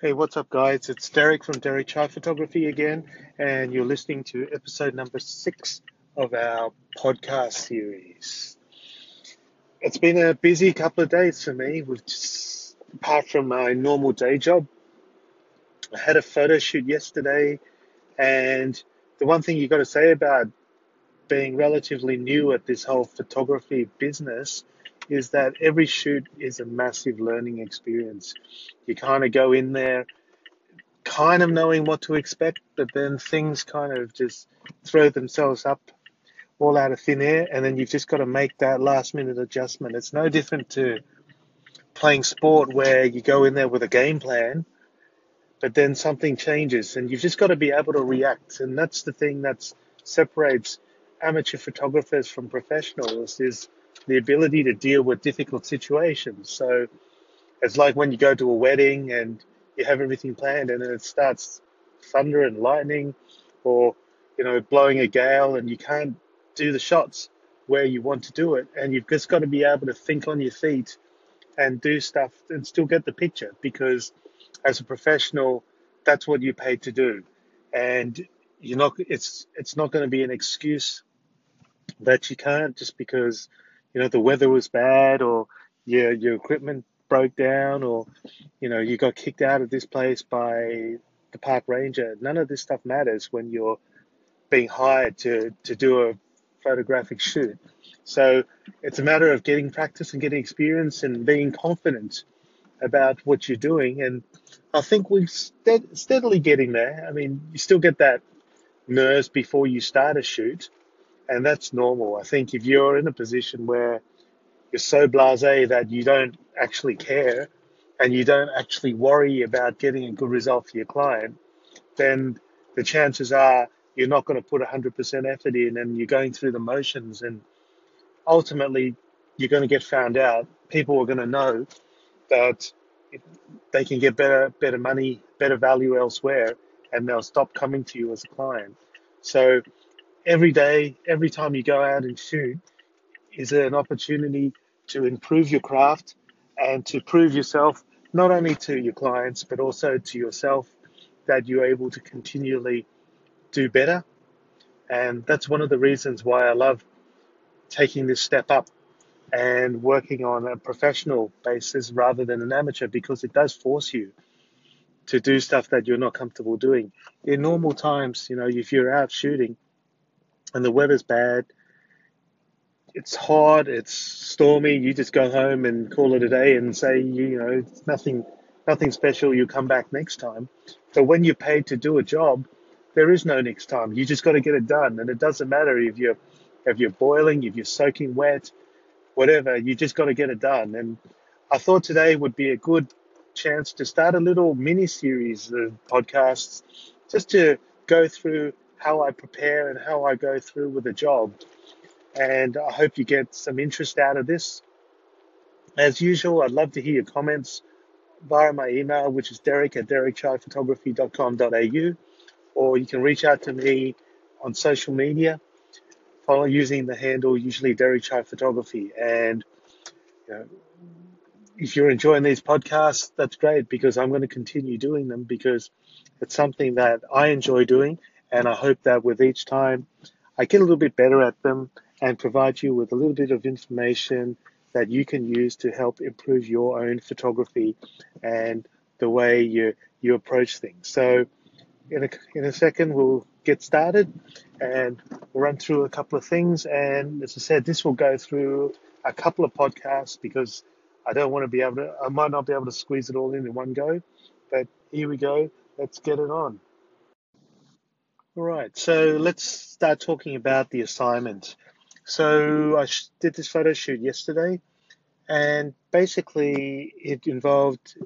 Hey, what's up, guys? It's Derek from Derek Chai Photography again, and you're listening to episode number six of our podcast series. It's been a busy couple of days for me, with just, apart from my normal day job. I had a photo shoot yesterday, and the one thing you got to say about being relatively new at this whole photography business is that every shoot is a massive learning experience. You kind of go in there kind of knowing what to expect, but then things kind of just throw themselves up all out of thin air, and then you've just got to make that last minute adjustment. It's no different to playing sport where you go in there with a game plan, but then something changes, and you've just got to be able to react. And that's the thing that separates amateur photographers from professionals is the ability to deal with difficult situations. So it's like when you go to a wedding and you have everything planned and then it starts thunder and lightning or, you know, blowing a gale and you can't do the shots where you want to do it. And you've just got to be able to think on your feet and do stuff and still get the picture because as a professional, that's what you're paid to do. And you're not, it's, it's not going to be an excuse that you can't just because you know the weather was bad or your your equipment broke down or you know you got kicked out of this place by the park ranger. None of this stuff matters when you're being hired to to do a photographic shoot. So it's a matter of getting practice and getting experience and being confident about what you're doing. And I think we're steadily getting there. I mean, you still get that nerves before you start a shoot, and that's normal. I think if you're in a position where you're so blasé that you don't actually care and you don't actually worry about getting a good result for your client, then the chances are you're not going to put 100% effort in and you're going through the motions and ultimately you're going to get found out. People are going to know that they can get better better money, better value elsewhere and they'll stop coming to you as a client. So every day, every time you go out and shoot, is an opportunity to improve your craft and to prove yourself not only to your clients but also to yourself that you're able to continually do better. And that's one of the reasons why I love taking this step up and working on a professional basis rather than an amateur because it does force you to do stuff that you're not comfortable doing. In normal times, you know, if you're out shooting, and the weather's bad. It's hot, it's stormy. You just go home and call it a day and say, you know, it's nothing, nothing special. You come back next time. But when you're paid to do a job, there is no next time. You just got to get it done, and it doesn't matter if you're if you're boiling, if you're soaking wet, whatever. You just got to get it done. And I thought today would be a good chance to start a little mini series of podcasts, just to go through how I prepare and how I go through with a job. And I hope you get some interest out of this. As usual, I'd love to hear your comments via my email, which is derek at derekchaiphotography.com.au, or you can reach out to me on social media, follow using the handle usually Derek Chai Photography. And you know, if you're enjoying these podcasts, that's great because I'm going to continue doing them because it's something that I enjoy doing and I hope that with each time I get a little bit better at them and provide you with a little bit of information that you can use to help improve your own photography and the way you, you approach things. So in a, in a second, we'll get started and we'll run through a couple of things. And as I said, this will go through a couple of podcasts because I don't want to be able to, I might not be able to squeeze it all in in one go, but here we go. Let's get it on. All right, so let's start talking about the assignment. So I did this photo shoot yesterday, and basically it involved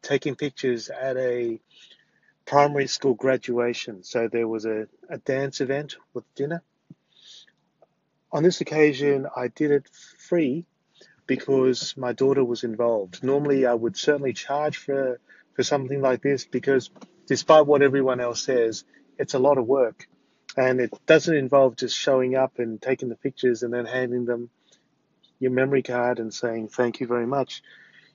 taking pictures at a primary school graduation. So there was a, a dance event with dinner. On this occasion, I did it free because my daughter was involved. Normally, I would certainly charge for for something like this because, despite what everyone else says, it's a lot of work. And it doesn't involve just showing up and taking the pictures and then handing them your memory card and saying thank you very much.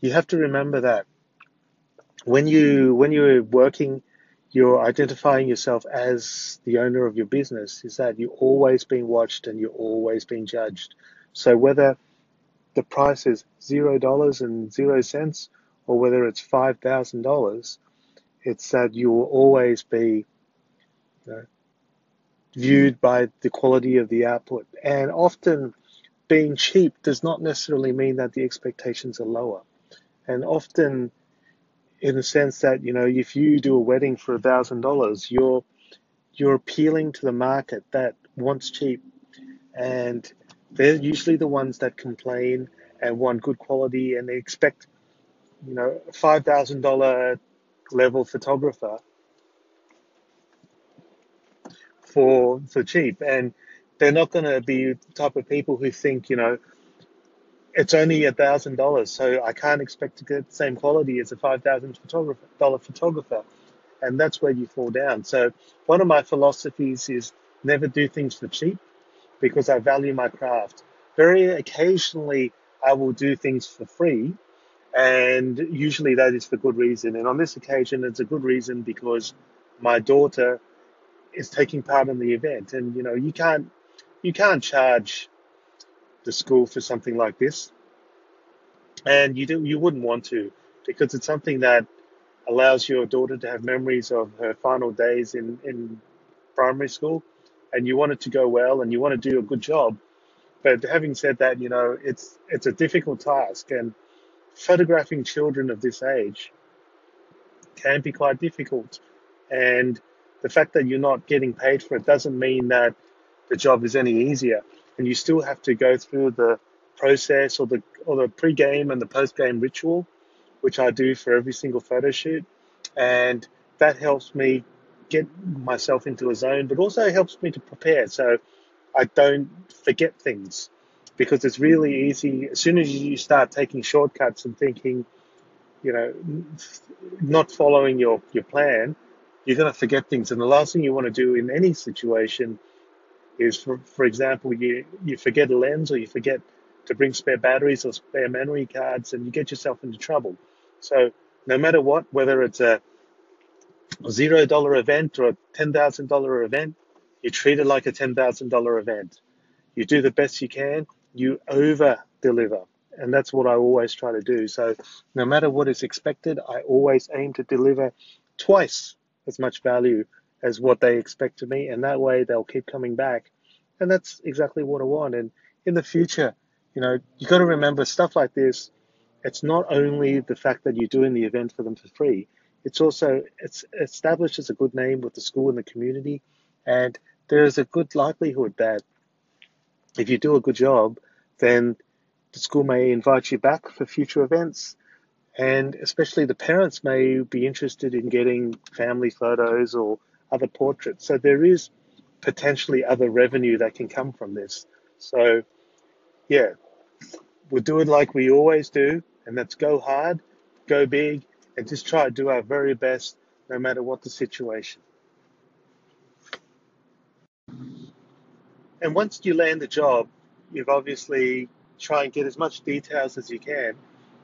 You have to remember that when you when you're working, you're identifying yourself as the owner of your business. Is that you're always being watched and you're always being judged. So whether the price is zero dollars and zero cents, or whether it's five thousand dollars, it's that you will always be viewed hmm. by the quality of the output. And often, being cheap does not necessarily mean that the expectations are lower. And often, in the sense that you know, if you do a wedding for a thousand dollars, you're you're appealing to the market that wants cheap, and they're usually the ones that complain and want good quality, and they expect, you know, a five thousand dollar level photographer for for cheap, and they're not going to be the type of people who think, you know, it's only a thousand dollars, so I can't expect to get the same quality as a five thousand dollar photographer, and that's where you fall down. So one of my philosophies is never do things for cheap because I value my craft. Very occasionally, I will do things for free, and usually that is for good reason. And on this occasion, it's a good reason because my daughter is taking part in the event, and you know you can't you can't charge the school for something like this, and you do you wouldn't want to because it's something that allows your daughter to have memories of her final days in in primary school and you want it to go well and you want to do a good job. But having said that, you know, it's it's a difficult task and photographing children of this age can be quite difficult. And the fact that you're not getting paid for it doesn't mean that the job is any easier. And you still have to go through the process or the or the pre-game and the post-game ritual, which I do for every single photo shoot. And that helps me get myself into a zone, but also helps me to prepare so I don't forget things. Because it's really easy, as soon as you start taking shortcuts and thinking, you know, not following your, your plan, you're going to forget things. And the last thing you want to do in any situation is, for, for example, you, you forget a lens or you forget to bring spare batteries or spare memory cards and you get yourself into trouble. So no matter what, whether it's a a zero dollar event or a ten thousand dollar event, you treat it like a ten thousand dollar event. You do the best you can. You over deliver, and that's what I always try to do. So no matter what is expected, I always aim to deliver twice as much value as what they expect of me, and that way they'll keep coming back. And that's exactly what I want. And in the future, you know, you've got to remember stuff like this. It's not only the fact that you're doing the event for them for free it's also it's established as a good name with the school and the community, and there is a good likelihood that if you do a good job, then the school may invite you back for future events, and especially the parents may be interested in getting family photos or other portraits. So there is potentially other revenue that can come from this. So, yeah, we'll do it like we always do, and that's go hard, go big, and just try to do our very best no matter what the situation. And once you land the job, you've obviously try and get as much details as you can,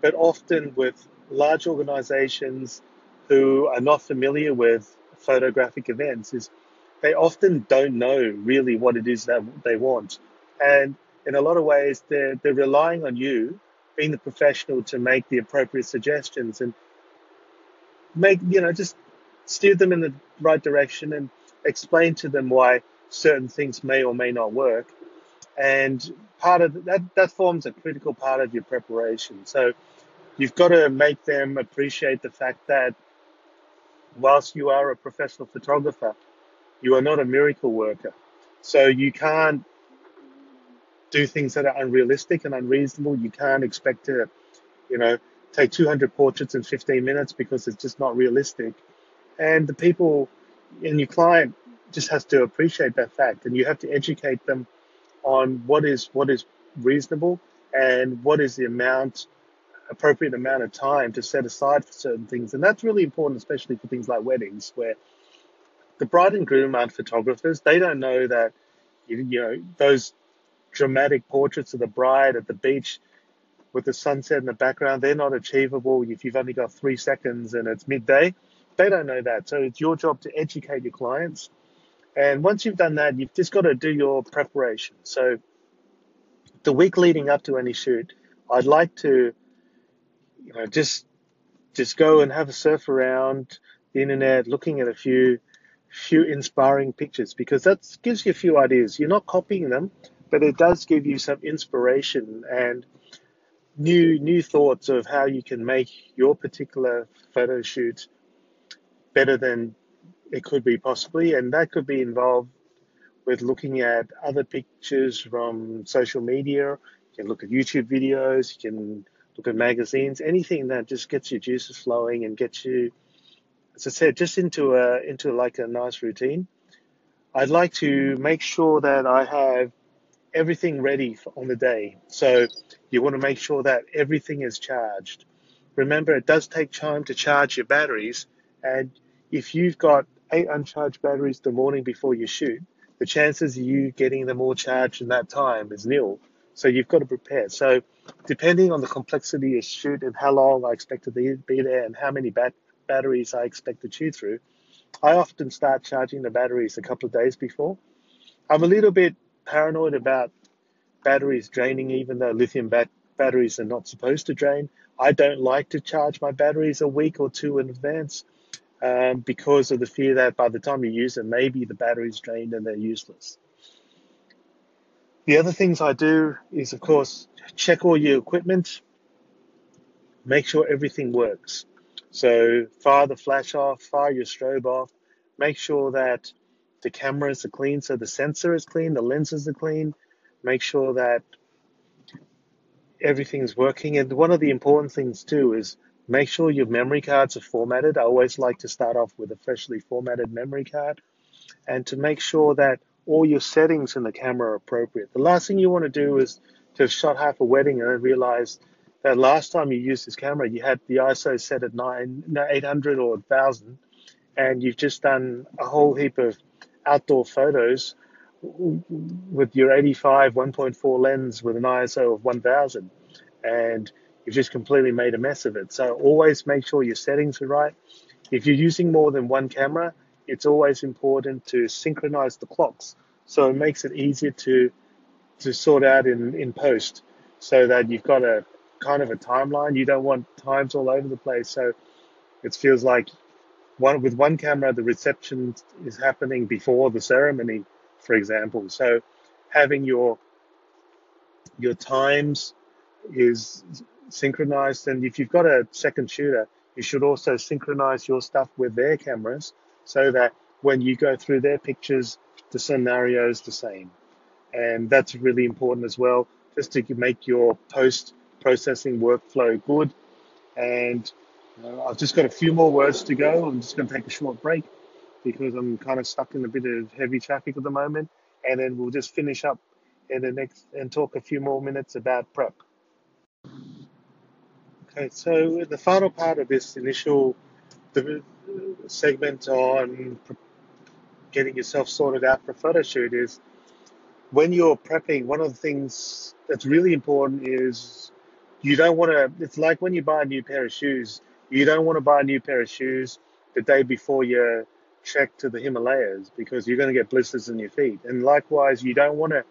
but often with large organizations who are not familiar with photographic events is they often don't know really what it is that they want. And in a lot of ways, they're, they're relying on you, being the professional, to make the appropriate suggestions. And make you know just steer them in the right direction and explain to them why certain things may or may not work and part of that that forms a critical part of your preparation. So you've got to make them appreciate the fact that whilst you are a professional photographer you are not a miracle worker. So you can't do things that are unrealistic and unreasonable. You can't expect to you know take 200 portraits in 15 minutes because it's just not realistic. And the people and your client just has to appreciate that fact, and you have to educate them on what is what is reasonable and what is the amount appropriate amount of time to set aside for certain things. And that's really important, especially for things like weddings, where the bride and groom aren't photographers. They don't know that you, you know those dramatic portraits of the bride at the beach with the sunset in the background, they're not achievable if you've only got three seconds and it's midday. They don't know that. So it's your job to educate your clients. And once you've done that, you've just got to do your preparation. So the week leading up to any shoot, I'd like to, you know, just just go and have a surf around the internet, looking at a few few inspiring pictures because that gives you a few ideas. You're not copying them, but it does give you some inspiration and new new thoughts of how you can make your particular photo shoot better than it could be possibly, and that could be involved with looking at other pictures from social media. You can look at YouTube videos. You can look at magazines. Anything that just gets your juices flowing and gets you, as I said, just into a into like a nice routine. I'd like to make sure that I have everything ready for, on the day. So you want to make sure that everything is charged. Remember, it does take time to charge your batteries, and if you've got eight uncharged batteries the morning before you shoot, the chances of you getting them all charged in that time is nil. So you've got to prepare. So depending on the complexity of shoot and how long I expect to be there and how many bat- batteries I expect to chew through, I often start charging the batteries a couple of days before. I'm a little bit paranoid about batteries draining, even though lithium bat- batteries are not supposed to drain. I don't like to charge my batteries a week or two in advance um, because of the fear that by the time you use them, maybe the battery's drained and they're useless. The other things I do is, of course, check all your equipment, make sure everything works. So fire the flash off, fire your strobe off, make sure that the cameras are clean, so the sensor is clean, the lenses are clean, make sure that everything's working. And one of the important things too is Make sure your memory cards are formatted. I always like to start off with a freshly formatted memory card and to make sure that all your settings in the camera are appropriate. The last thing you want to do is to have shot half a wedding and then realize that last time you used this camera, you had the ISO set at nine, 800 or 1000, and you've just done a whole heap of outdoor photos with your 85 1.4 lens with an ISO of 1000. And you've just completely made a mess of it. So always make sure your settings are right. If you're using more than one camera, it's always important to synchronize the clocks. So it makes it easier to to sort out in, in post so that you've got a kind of a timeline. You don't want times all over the place. So it feels like one with one camera the reception is happening before the ceremony, for example. So having your your times is synchronized. And if you've got a second shooter, you should also synchronize your stuff with their cameras so that when you go through their pictures, the scenario is the same. And that's really important as well, just to make your post processing workflow good. And uh, I've just got a few more words to go. I'm just going to take a short break because I'm kind of stuck in a bit of heavy traffic at the moment. And then we'll just finish up in the next and talk a few more minutes about prep. Okay, so the final part of this initial uh, segment on getting yourself sorted out for a photo shoot is when you're prepping, one of the things that's really important is you don't want to, it's like when you buy a new pair of shoes, you don't want to buy a new pair of shoes the day before your trek to the Himalayas because you're going to get blisters in your feet. And likewise, you don't want to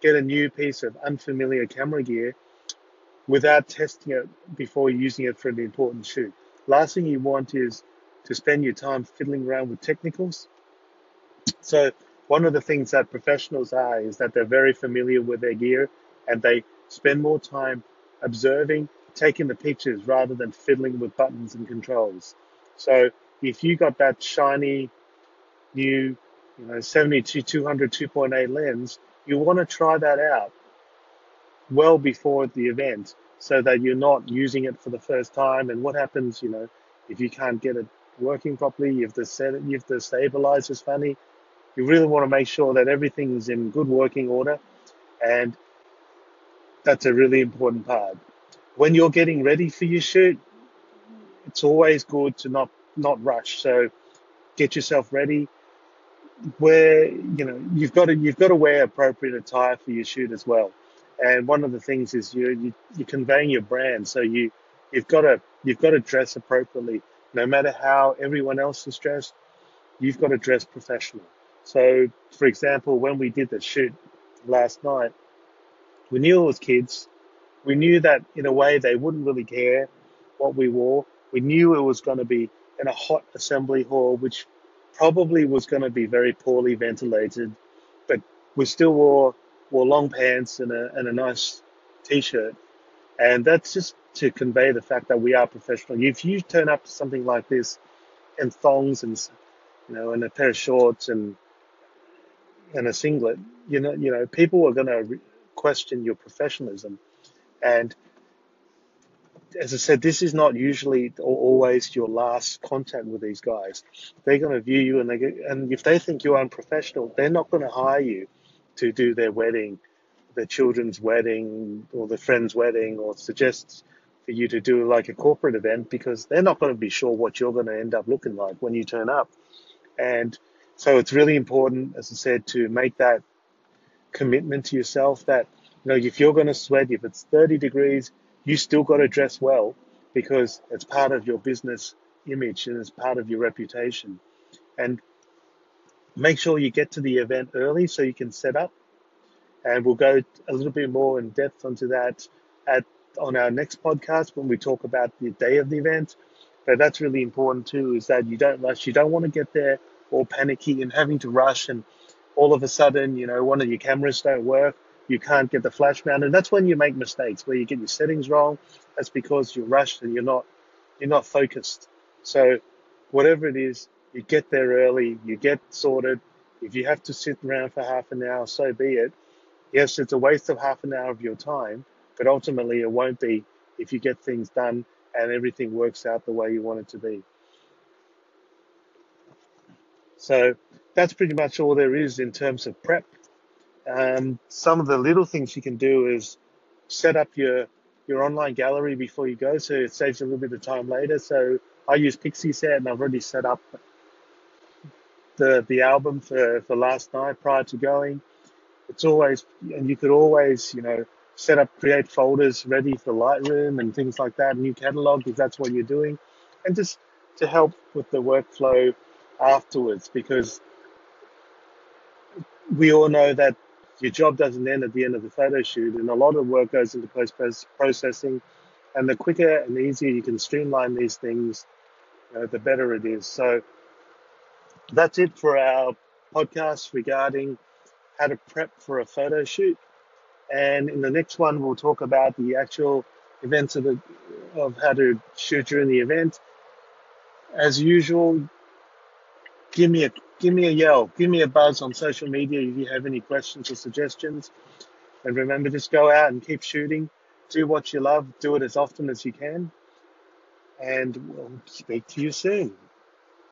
get a new piece of unfamiliar camera gear without testing it before using it for an important shoot. Last thing you want is to spend your time fiddling around with technicals. So one of the things that professionals are is that they're very familiar with their gear and they spend more time observing, taking the pictures rather than fiddling with buttons and controls. So if you got that shiny new, you know, 70 to 200 2.8 lens, you want to try that out well before the event so that you're not using it for the first time. And what happens, you know, if you can't get it working properly, if the set, if the stabilizer's funny, you really want to make sure that everything is in good working order, and that's a really important part. When you're getting ready for your shoot, it's always good to not not rush. So get yourself ready. Where you know you've got to you've got to wear appropriate attire for your shoot as well. And one of the things is you, you you're conveying your brand, so you you've got to you've got to dress appropriately. No matter how everyone else is dressed, you've got to dress professional. So, for example, when we did the shoot last night, we knew it was kids. We knew that in a way they wouldn't really care what we wore. We knew it was going to be in a hot assembly hall, which probably was going to be very poorly ventilated, but we still wore wore long pants and a and a nice t-shirt, and that's just to convey the fact that we are professional. If you turn up to something like this in thongs and you know and a pair of shorts and and a singlet, you know you know people are going to question your professionalism, and as I said, this is not usually or always your last contact with these guys. They're going to view you, and they get, and if they think you're unprofessional, they're not going to hire you to do their wedding, their children's wedding, or their friend's wedding, or suggest for you to do like a corporate event because they're not going to be sure what you're going to end up looking like when you turn up. And so it's really important, as I said, to make that commitment to yourself that you know if you're going to sweat, if it's 30 degrees you still got to dress well because it's part of your business image and it's part of your reputation. And make sure you get to the event early so you can set up. And we'll go a little bit more in depth onto that at on our next podcast when we talk about the day of the event. But that's really important too, is that you don't rush. You don't want to get there all panicky and having to rush and all of a sudden, you know, one of your cameras don't work you can't get the flash mounted. That's when you make mistakes, where you get your settings wrong. That's because you're rushed and you're not you're not focused. So whatever it is, you get there early, you get sorted. If you have to sit around for half an hour, so be it. Yes, it's a waste of half an hour of your time, but ultimately it won't be if you get things done and everything works out the way you want it to be. So that's pretty much all there is in terms of prep. Um, some of the little things you can do is set up your your online gallery before you go, so it saves a little bit of time later. So I use Pixieset, and I've already set up the the album for, for last night prior to going. It's always and you could always you know set up create folders ready for Lightroom and things like that, new catalog if that's what you're doing, and just to help with the workflow afterwards because we all know that your job doesn't end at the end of the photo shoot, and a lot of work goes into post processing. And the quicker and easier you can streamline these things, know, the better it is. So that's it for our podcast regarding how to prep for a photo shoot. And in the next one, we'll talk about the actual events of the of how to shoot during the event. As usual, give me a give me a yell, give me a buzz on social media if you have any questions or suggestions. And remember, just go out and keep shooting. Do what you love. Do it as often as you can. And we'll speak to you soon.